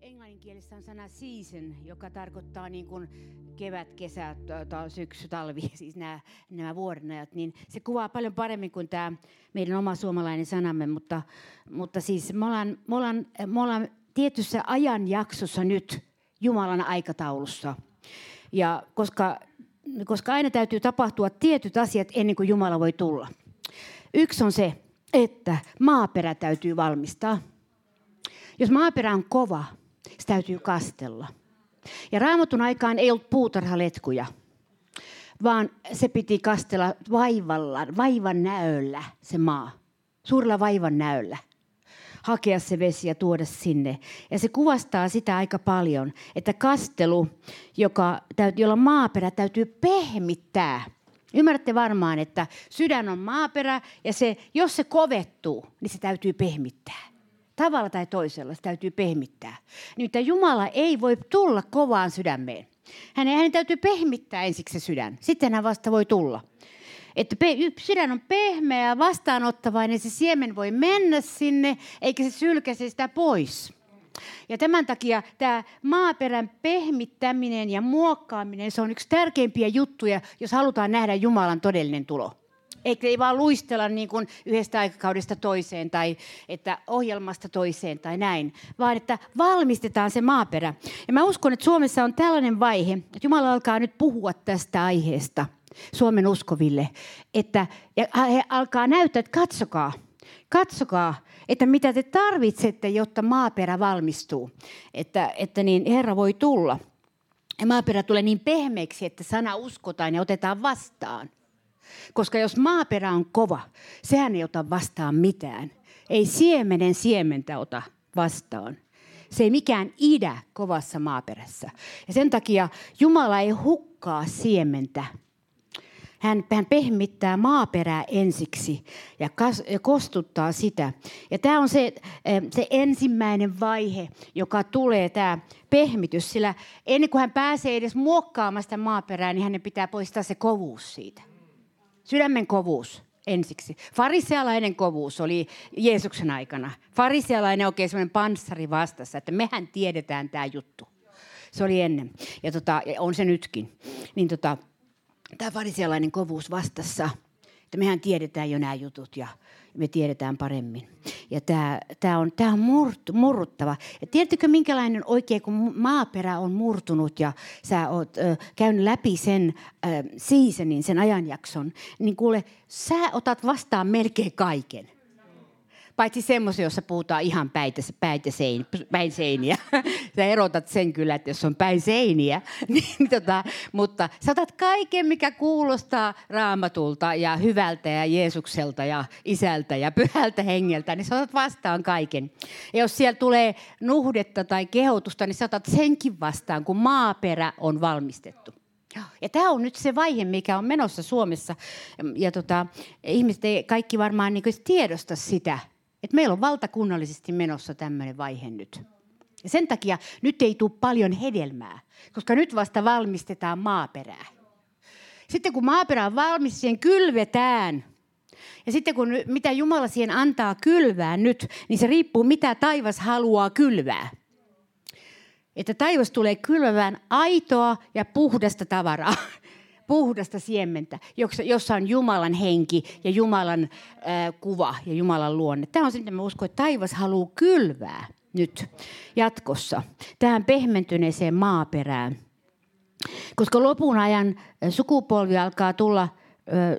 Englanninkielessä on sana season, joka tarkoittaa niin kuin kevät, kesä, syksy, talvi, siis nämä, nämä vuodenajat, niin se kuvaa paljon paremmin kuin tämä meidän oma suomalainen sanamme, mutta, mutta siis me ollaan, me, ollaan, me ollaan tietyssä ajanjaksossa nyt Jumalan aikataulussa. Ja koska, koska aina täytyy tapahtua tietyt asiat ennen kuin Jumala voi tulla. Yksi on se, että maaperä täytyy valmistaa. Jos maaperä on kova, se täytyy kastella. Ja raamatun aikaan ei ollut puutarhaletkuja, vaan se piti kastella vaivalla, vaivan näöllä se maa. Suurella vaivan näöllä. Hakea se vesi ja tuoda sinne. Ja se kuvastaa sitä aika paljon, että kastelu, joka, jolla maaperä täytyy pehmittää. Ymmärrätte varmaan, että sydän on maaperä ja se, jos se kovettuu, niin se täytyy pehmittää tavalla tai toisella se täytyy pehmittää. Nimittäin Jumala ei voi tulla kovaan sydämeen. Hänen, hänen täytyy pehmittää ensiksi se sydän. Sitten hän vasta voi tulla. Että pe- sydän on pehmeä ja vastaanottavainen, se siemen voi mennä sinne, eikä se sylkäse sitä pois. Ja tämän takia tämä maaperän pehmittäminen ja muokkaaminen, se on yksi tärkeimpiä juttuja, jos halutaan nähdä Jumalan todellinen tulo. Eikä ei vaan luistella niin kuin yhdestä aikakaudesta toiseen tai että ohjelmasta toiseen tai näin, vaan että valmistetaan se maaperä. Ja mä uskon, että Suomessa on tällainen vaihe, että Jumala alkaa nyt puhua tästä aiheesta Suomen uskoville, että ja he alkaa näyttää, että katsokaa, katsokaa, että mitä te tarvitsette, jotta maaperä valmistuu, että, että niin Herra voi tulla. Ja maaperä tulee niin pehmeäksi, että sana uskotaan ja otetaan vastaan. Koska jos maaperä on kova, sehän ei ota vastaan mitään. Ei siemenen siementä ota vastaan. Se ei mikään idä kovassa maaperässä. Ja sen takia Jumala ei hukkaa siementä. Hän, hän pehmittää maaperää ensiksi ja, kas, ja kostuttaa sitä. Ja tämä on se, eh, se ensimmäinen vaihe, joka tulee, tämä pehmitys. Sillä ennen kuin hän pääsee edes muokkaamaan sitä maaperää, niin hänen pitää poistaa se kovuus siitä. Sydämen kovuus ensiksi. Farisealainen kovuus oli Jeesuksen aikana. Farisealainen oikein semmoinen panssari vastassa, että mehän tiedetään tämä juttu. Se oli ennen. Ja, tota, on se nytkin. Niin tota, tämä farisealainen kovuus vastassa, että mehän tiedetään jo nämä jutut ja me tiedetään paremmin. Ja tämä, tämä on, tämä on murtu, murruttava. Ja tiedättekö minkälainen oikein, kun maaperä on murtunut ja sä oot ö, käynyt läpi sen ö, seasonin, sen ajanjakson, niin kuule, sä otat vastaan melkein kaiken. Paitsi semmoisia, jossa puhutaan ihan päitä, päitä sein, päin seiniä. Sä erotat sen kyllä, että jos on päin seiniä. Niin, tota, mutta sä otat kaiken, mikä kuulostaa raamatulta ja hyvältä ja Jeesukselta ja isältä ja pyhältä hengeltä, niin sä otat vastaan kaiken. Ja jos siellä tulee nuhdetta tai kehotusta, niin sä otat senkin vastaan, kun maaperä on valmistettu. Ja tämä on nyt se vaihe, mikä on menossa Suomessa. Ja tota, ihmiset ei kaikki varmaan niin tiedosta sitä, että meillä on valtakunnallisesti menossa tämmöinen vaihe nyt. Ja sen takia nyt ei tule paljon hedelmää, koska nyt vasta valmistetaan maaperää. Sitten kun maaperä on valmis, siihen kylvetään. Ja sitten kun mitä Jumala siihen antaa kylvää nyt, niin se riippuu mitä taivas haluaa kylvää. Että taivas tulee kylvävään aitoa ja puhdasta tavaraa puhdasta siementä, jossa on Jumalan henki ja Jumalan kuva ja Jumalan luonne. Tämä on se, mitä mä uskon, että taivas haluaa kylvää nyt jatkossa tähän pehmentyneeseen maaperään. Koska lopun ajan sukupolvi alkaa tulla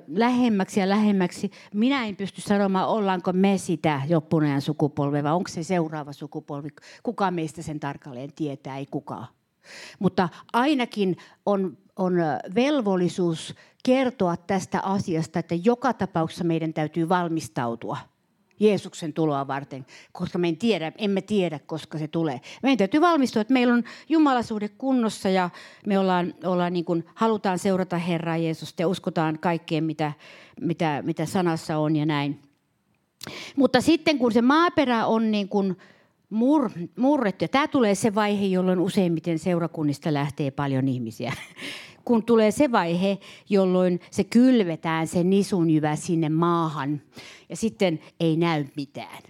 lähemmäksi ja lähemmäksi. Minä en pysty sanomaan, ollaanko me sitä loppunajan sukupolvea vai onko se seuraava sukupolvi. Kuka meistä sen tarkalleen tietää, ei kukaan. Mutta ainakin on on velvollisuus kertoa tästä asiasta, että joka tapauksessa meidän täytyy valmistautua Jeesuksen tuloa varten, koska me en tiedä, emme tiedä, koska se tulee. Meidän täytyy valmistua, että meillä on Jumalasuhde kunnossa ja me ollaan, ollaan niin kuin, halutaan seurata Herraa Jeesusta ja uskotaan kaikkeen, mitä, mitä, mitä sanassa on ja näin. Mutta sitten kun se maaperä on niin kuin, mur, murrettu. Ja tämä tulee se vaihe, jolloin useimmiten seurakunnista lähtee paljon ihmisiä. Kun tulee se vaihe, jolloin se kylvetään se nisun jyvä sinne maahan ja sitten ei näy mitään.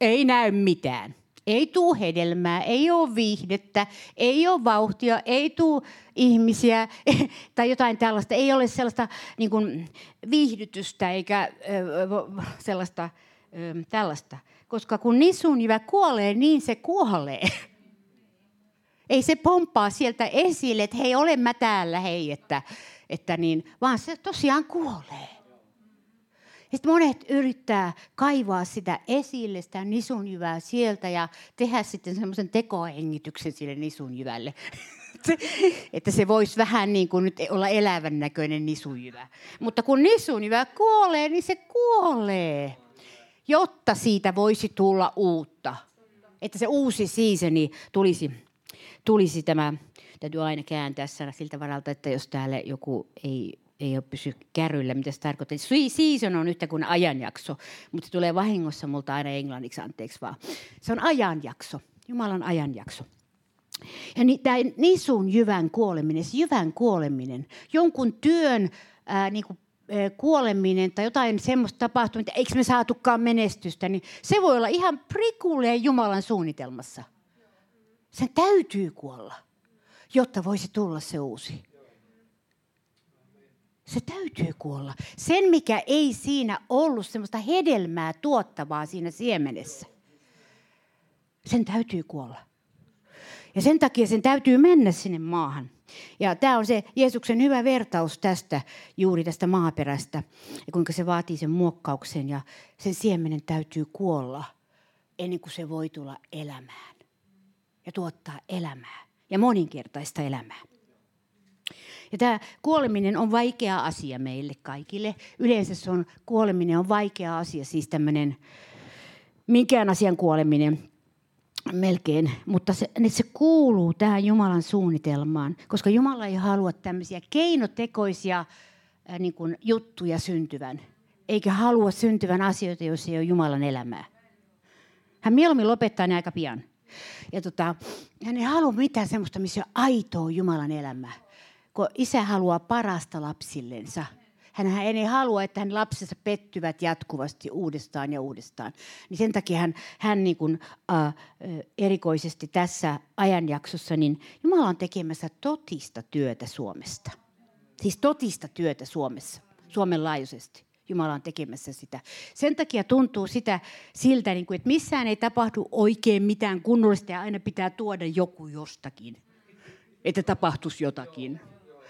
Ei näy mitään. Ei tuu hedelmää, ei ole viihdettä, ei ole vauhtia, ei tuu ihmisiä tai jotain tällaista. Ei ole sellaista niin kuin, viihdytystä eikä sellaista tällaista. Koska kun nisun jyvä kuolee, niin se kuolee. Ei se pomppaa sieltä esille, että hei, olen mä täällä, hei, että, että niin, vaan se tosiaan kuolee. Sitten monet yrittää kaivaa sitä esille, sitä nisunjyvää sieltä ja tehdä sitten semmoisen tekohengityksen sille nisunjyvälle. että se voisi vähän niin kuin nyt olla elävän näköinen nisunjyvä. Mutta kun nisunjyvä kuolee, niin se kuolee, jotta siitä voisi tulla uutta. Että se uusi seasoni tulisi, tulisi tämä, täytyy aina kääntää sana siltä varalta, että jos täällä joku ei ei ole pysy kärryllä, mitä se tarkoittaa. Season on yhtä kuin ajanjakso, mutta se tulee vahingossa multa aina englanniksi, anteeksi vaan. Se on ajanjakso, Jumalan ajanjakso. Ja ni, tämä nisun jyvän kuoleminen, se jyvän kuoleminen, jonkun työn ää, niin kuin, kuoleminen tai jotain semmoista tapahtumista, että eikö me saatukaan menestystä, niin se voi olla ihan prikulleen Jumalan suunnitelmassa. Sen täytyy kuolla, jotta voisi tulla se uusi. Se täytyy kuolla. Sen, mikä ei siinä ollut semmoista hedelmää tuottavaa siinä siemenessä, sen täytyy kuolla. Ja sen takia sen täytyy mennä sinne maahan. Ja tämä on se Jeesuksen hyvä vertaus tästä, juuri tästä maaperästä, ja kuinka se vaatii sen muokkauksen ja sen siemenen täytyy kuolla ennen kuin se voi tulla elämään ja tuottaa elämää ja moninkertaista elämää. Ja tämä kuoleminen on vaikea asia meille kaikille. Yleensä se on, kuoleminen on vaikea asia, siis tämmöinen minkään asian kuoleminen melkein, mutta se, niin se kuuluu tähän Jumalan suunnitelmaan, koska Jumala ei halua tämmöisiä keinotekoisia ää, niin kuin juttuja syntyvän, eikä halua syntyvän asioita, jos ei ole Jumalan elämää. Hän mieluummin lopettaa ne aika pian. Ja tota, hän ei halua mitään semmoista, missä on aitoa Jumalan elämää kun isä haluaa parasta lapsillensa. Hän ei halua, että hän lapsensa pettyvät jatkuvasti uudestaan ja uudestaan. Niin sen takia hän, hän niin kuin, äh, erikoisesti tässä ajanjaksossa, niin Jumala on tekemässä totista työtä Suomesta. Siis totista työtä Suomessa, Suomen laajuisesti. Jumala on tekemässä sitä. Sen takia tuntuu sitä siltä, niin kuin, että missään ei tapahdu oikein mitään kunnollista ja aina pitää tuoda joku jostakin, että tapahtuisi jotakin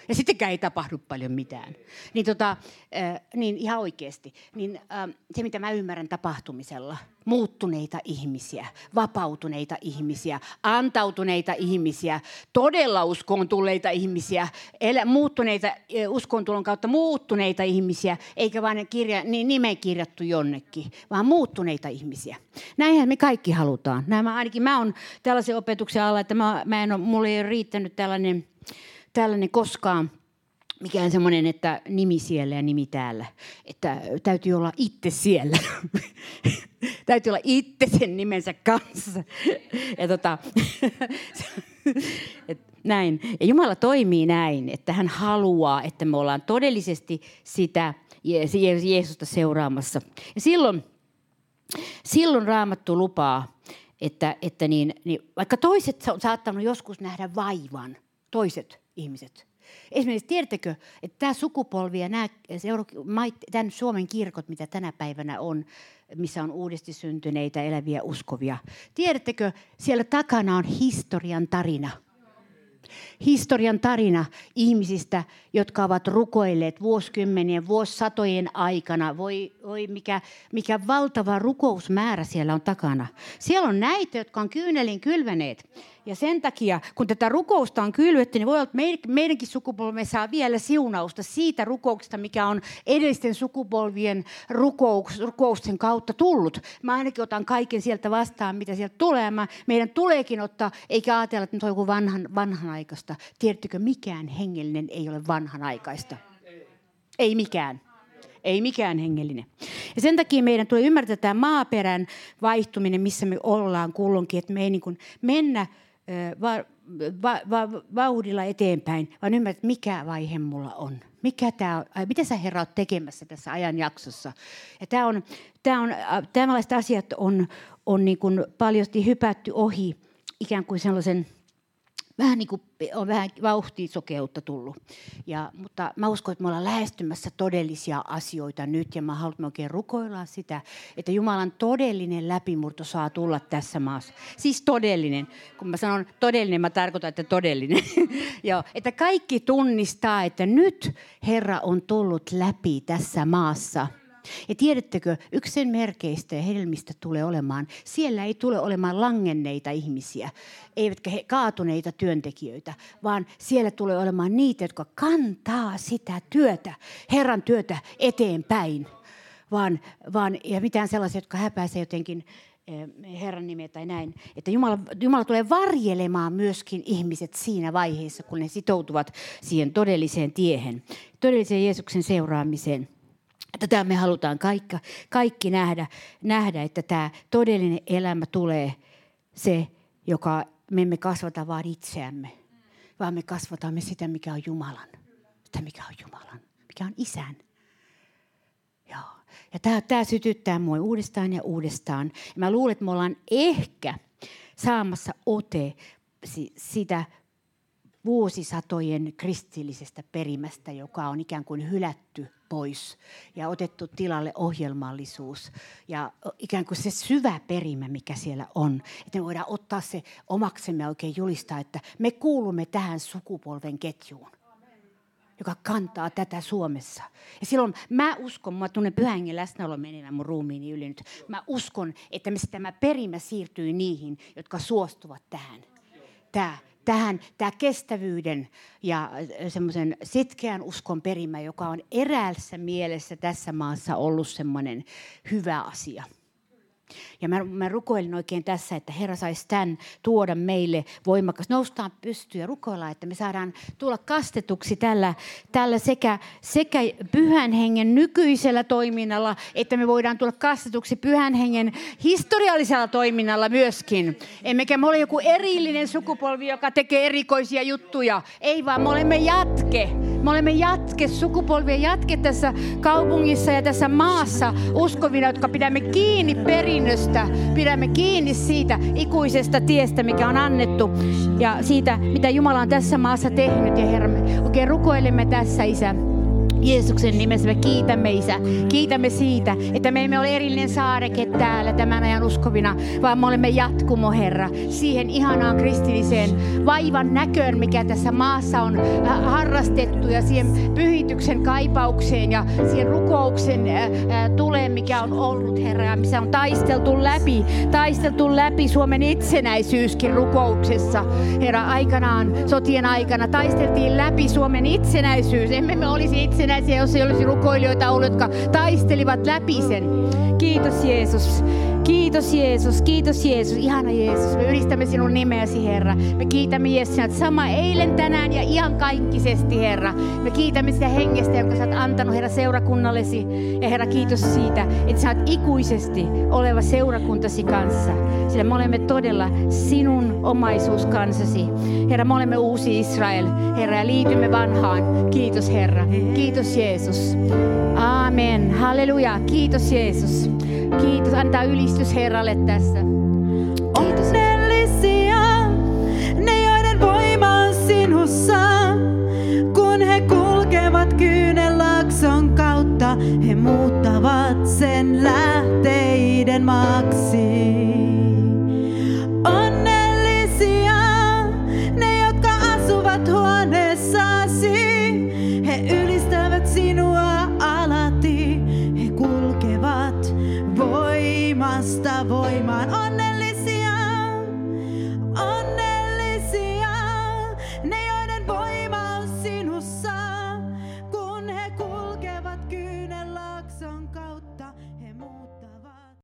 ja sittenkään ei tapahdu paljon mitään. Niin, tota, äh, niin ihan oikeasti, niin äh, se mitä mä ymmärrän tapahtumisella, muuttuneita ihmisiä, vapautuneita ihmisiä, antautuneita ihmisiä, todella uskoon tulleita ihmisiä, elä, muuttuneita uskon tulon kautta muuttuneita ihmisiä, eikä vain kirja, niin nimen kirjattu jonnekin, vaan muuttuneita ihmisiä. Näinhän me kaikki halutaan. Nämä, ainakin mä oon tällaisen opetuksen alla, että mä, mä en ole, mulle ei ole riittänyt tällainen tällainen koskaan mikään semmoinen, että nimi siellä ja nimi täällä. Että täytyy olla itse siellä. täytyy olla itse sen nimensä kanssa. ja tota, et näin. Ja Jumala toimii näin, että hän haluaa, että me ollaan todellisesti sitä Jeesusta seuraamassa. Ja silloin, silloin Raamattu lupaa, että, että niin, niin, vaikka toiset on saattanut joskus nähdä vaivan, toiset ihmiset. Esimerkiksi tiedättekö, että tämä sukupolvi ja nämä tämän Suomen kirkot, mitä tänä päivänä on, missä on uudesti syntyneitä eläviä uskovia. Tiedättekö, siellä takana on historian tarina – historian tarina ihmisistä, jotka ovat rukoilleet vuosikymmenien, vuosisatojen aikana. Voi, voi mikä, mikä valtava rukousmäärä siellä on takana. Siellä on näitä, jotka on kyynelin kylväneet. Ja sen takia, kun tätä rukousta on kylvetty, niin voi olla, että meidänkin sukupolvemme saa vielä siunausta siitä rukouksesta, mikä on edellisten sukupolvien rukouks, rukousten kautta tullut. Mä ainakin otan kaiken sieltä vastaan, mitä sieltä tulee. Mä, meidän tuleekin ottaa, eikä ajatella, että se on joku vanhan, vanhanaikaista. Tiedättekö, mikään hengellinen ei ole vanhanaikaista. Ei mikään. Ei mikään hengellinen. Ja sen takia meidän tulee ymmärtää tämä maaperän vaihtuminen, missä me ollaan kulloinkin, että me ei niin mennä va, va, va, vauhdilla eteenpäin, vaan ymmärrät, mikä vaihe mulla on. Mikä tää on, mitä sä Herra oot tekemässä tässä ajanjaksossa? Ja tämä on, tää on, tällaiset asiat on, on niin paljosti hypätty ohi ikään kuin sellaisen – vähän niin kuin on vähän vauhtisokeutta tullut. Ja, mutta mä uskon, että me ollaan lähestymässä todellisia asioita nyt ja mä haluan oikein rukoilla sitä, että Jumalan todellinen läpimurto saa tulla tässä maassa. Siis todellinen. Kun mä sanon todellinen, mä tarkoitan, että todellinen. Joo, että kaikki tunnistaa, että nyt Herra on tullut läpi tässä maassa – ja tiedättekö, yksi sen merkeistä ja hedelmistä tulee olemaan, siellä ei tule olemaan langenneita ihmisiä, eivätkä he kaatuneita työntekijöitä, vaan siellä tulee olemaan niitä, jotka kantaa sitä työtä, Herran työtä eteenpäin. Vaan, vaan, ja mitään sellaisia, jotka häpäisee jotenkin eh, Herran nimeä tai näin. Että Jumala, Jumala tulee varjelemaan myöskin ihmiset siinä vaiheessa, kun ne sitoutuvat siihen todelliseen tiehen, todelliseen Jeesuksen seuraamiseen. Tätä me halutaan kaikki, kaikki nähdä, nähdä, että tämä todellinen elämä tulee se, joka me emme kasvata vaan itseämme, vaan me kasvatamme sitä, mikä on Jumalan. Sitä, mikä on Jumalan, mikä on isän. Joo. Ja tämä, tämä sytyttää mua uudestaan ja uudestaan. Ja mä luulen, että me ollaan ehkä saamassa ote sitä vuosisatojen kristillisestä perimästä, joka on ikään kuin hylätty pois ja otettu tilalle ohjelmallisuus ja ikään kuin se syvä perimä, mikä siellä on. Että me voidaan ottaa se omaksemme oikein julistaa, että me kuulumme tähän sukupolven ketjuun joka kantaa tätä Suomessa. Ja silloin mä uskon, mä tunnen pyhän läsnäolo menevän mun ruumiini yli nyt. Mä uskon, että tämä perimä siirtyy niihin, jotka suostuvat tähän. Tämä tähän tämä kestävyyden ja semmoisen sitkeän uskon perimä, joka on eräässä mielessä tässä maassa ollut semmoinen hyvä asia – ja mä, mä rukoilin oikein tässä, että Herra saisi tämän tuoda meille voimakas. Noustaan pystyä ja rukoilla, että me saadaan tulla kastetuksi tällä, tällä sekä, sekä pyhän hengen nykyisellä toiminnalla, että me voidaan tulla kastetuksi pyhän hengen historiallisella toiminnalla myöskin. Emmekä me ole joku erillinen sukupolvi, joka tekee erikoisia juttuja. Ei vaan me olemme jatke. Me olemme jatke, sukupolvien jatke tässä kaupungissa ja tässä maassa uskovina, jotka pidämme kiinni perin perinnöstä. Pidämme kiinni siitä ikuisesta tiestä, mikä on annettu ja siitä, mitä Jumala on tässä maassa tehnyt. Ja Herra, me oikein rukoilemme tässä, Isä. Jeesuksen nimessä me kiitämme Isä. Kiitämme siitä, että me emme ole erillinen saareke täällä tämän ajan uskovina, vaan me olemme jatkumo Herra siihen ihanaan kristilliseen vaivan näköön, mikä tässä maassa on äh, harrastettu ja siihen pyhityksen kaipaukseen ja siihen rukouksen äh, äh, tuleen, mikä on ollut Herra ja missä on taisteltu läpi, taisteltu läpi Suomen itsenäisyyskin rukouksessa. Herra, aikanaan, sotien aikana taisteltiin läpi Suomen itsenäisyys. Emme me olisi itsenäisyys itsenäisiä, jos ei olisi rukoilijoita ollut, jotka taistelivat läpi sen. Kiitos Jeesus. Kiitos Jeesus, kiitos Jeesus, ihana Jeesus. Me ylistämme sinun nimeäsi Herra. Me kiitämme Jeesus, että sama eilen, tänään ja ihan kaikkisesti Herra. Me kiitämme sitä hengestä, jonka sä oot antanut Herra seurakunnallesi. Ja Herra kiitos siitä, että sä oot ikuisesti oleva seurakuntasi kanssa. Sillä me olemme todella sinun omaisuuskansasi. Herra, me olemme uusi Israel. Herra, ja liitymme vanhaan. Kiitos Herra. Kiitos Jeesus. Amen. Halleluja. Kiitos Jeesus. Kiitos. Antaa ylistys Herralle tässä. Kiitos. Onnellisia ne, joiden voima on sinussa. Kun he kulkevat kyynelakson kautta, he muuttavat sen lähteiden maaksi.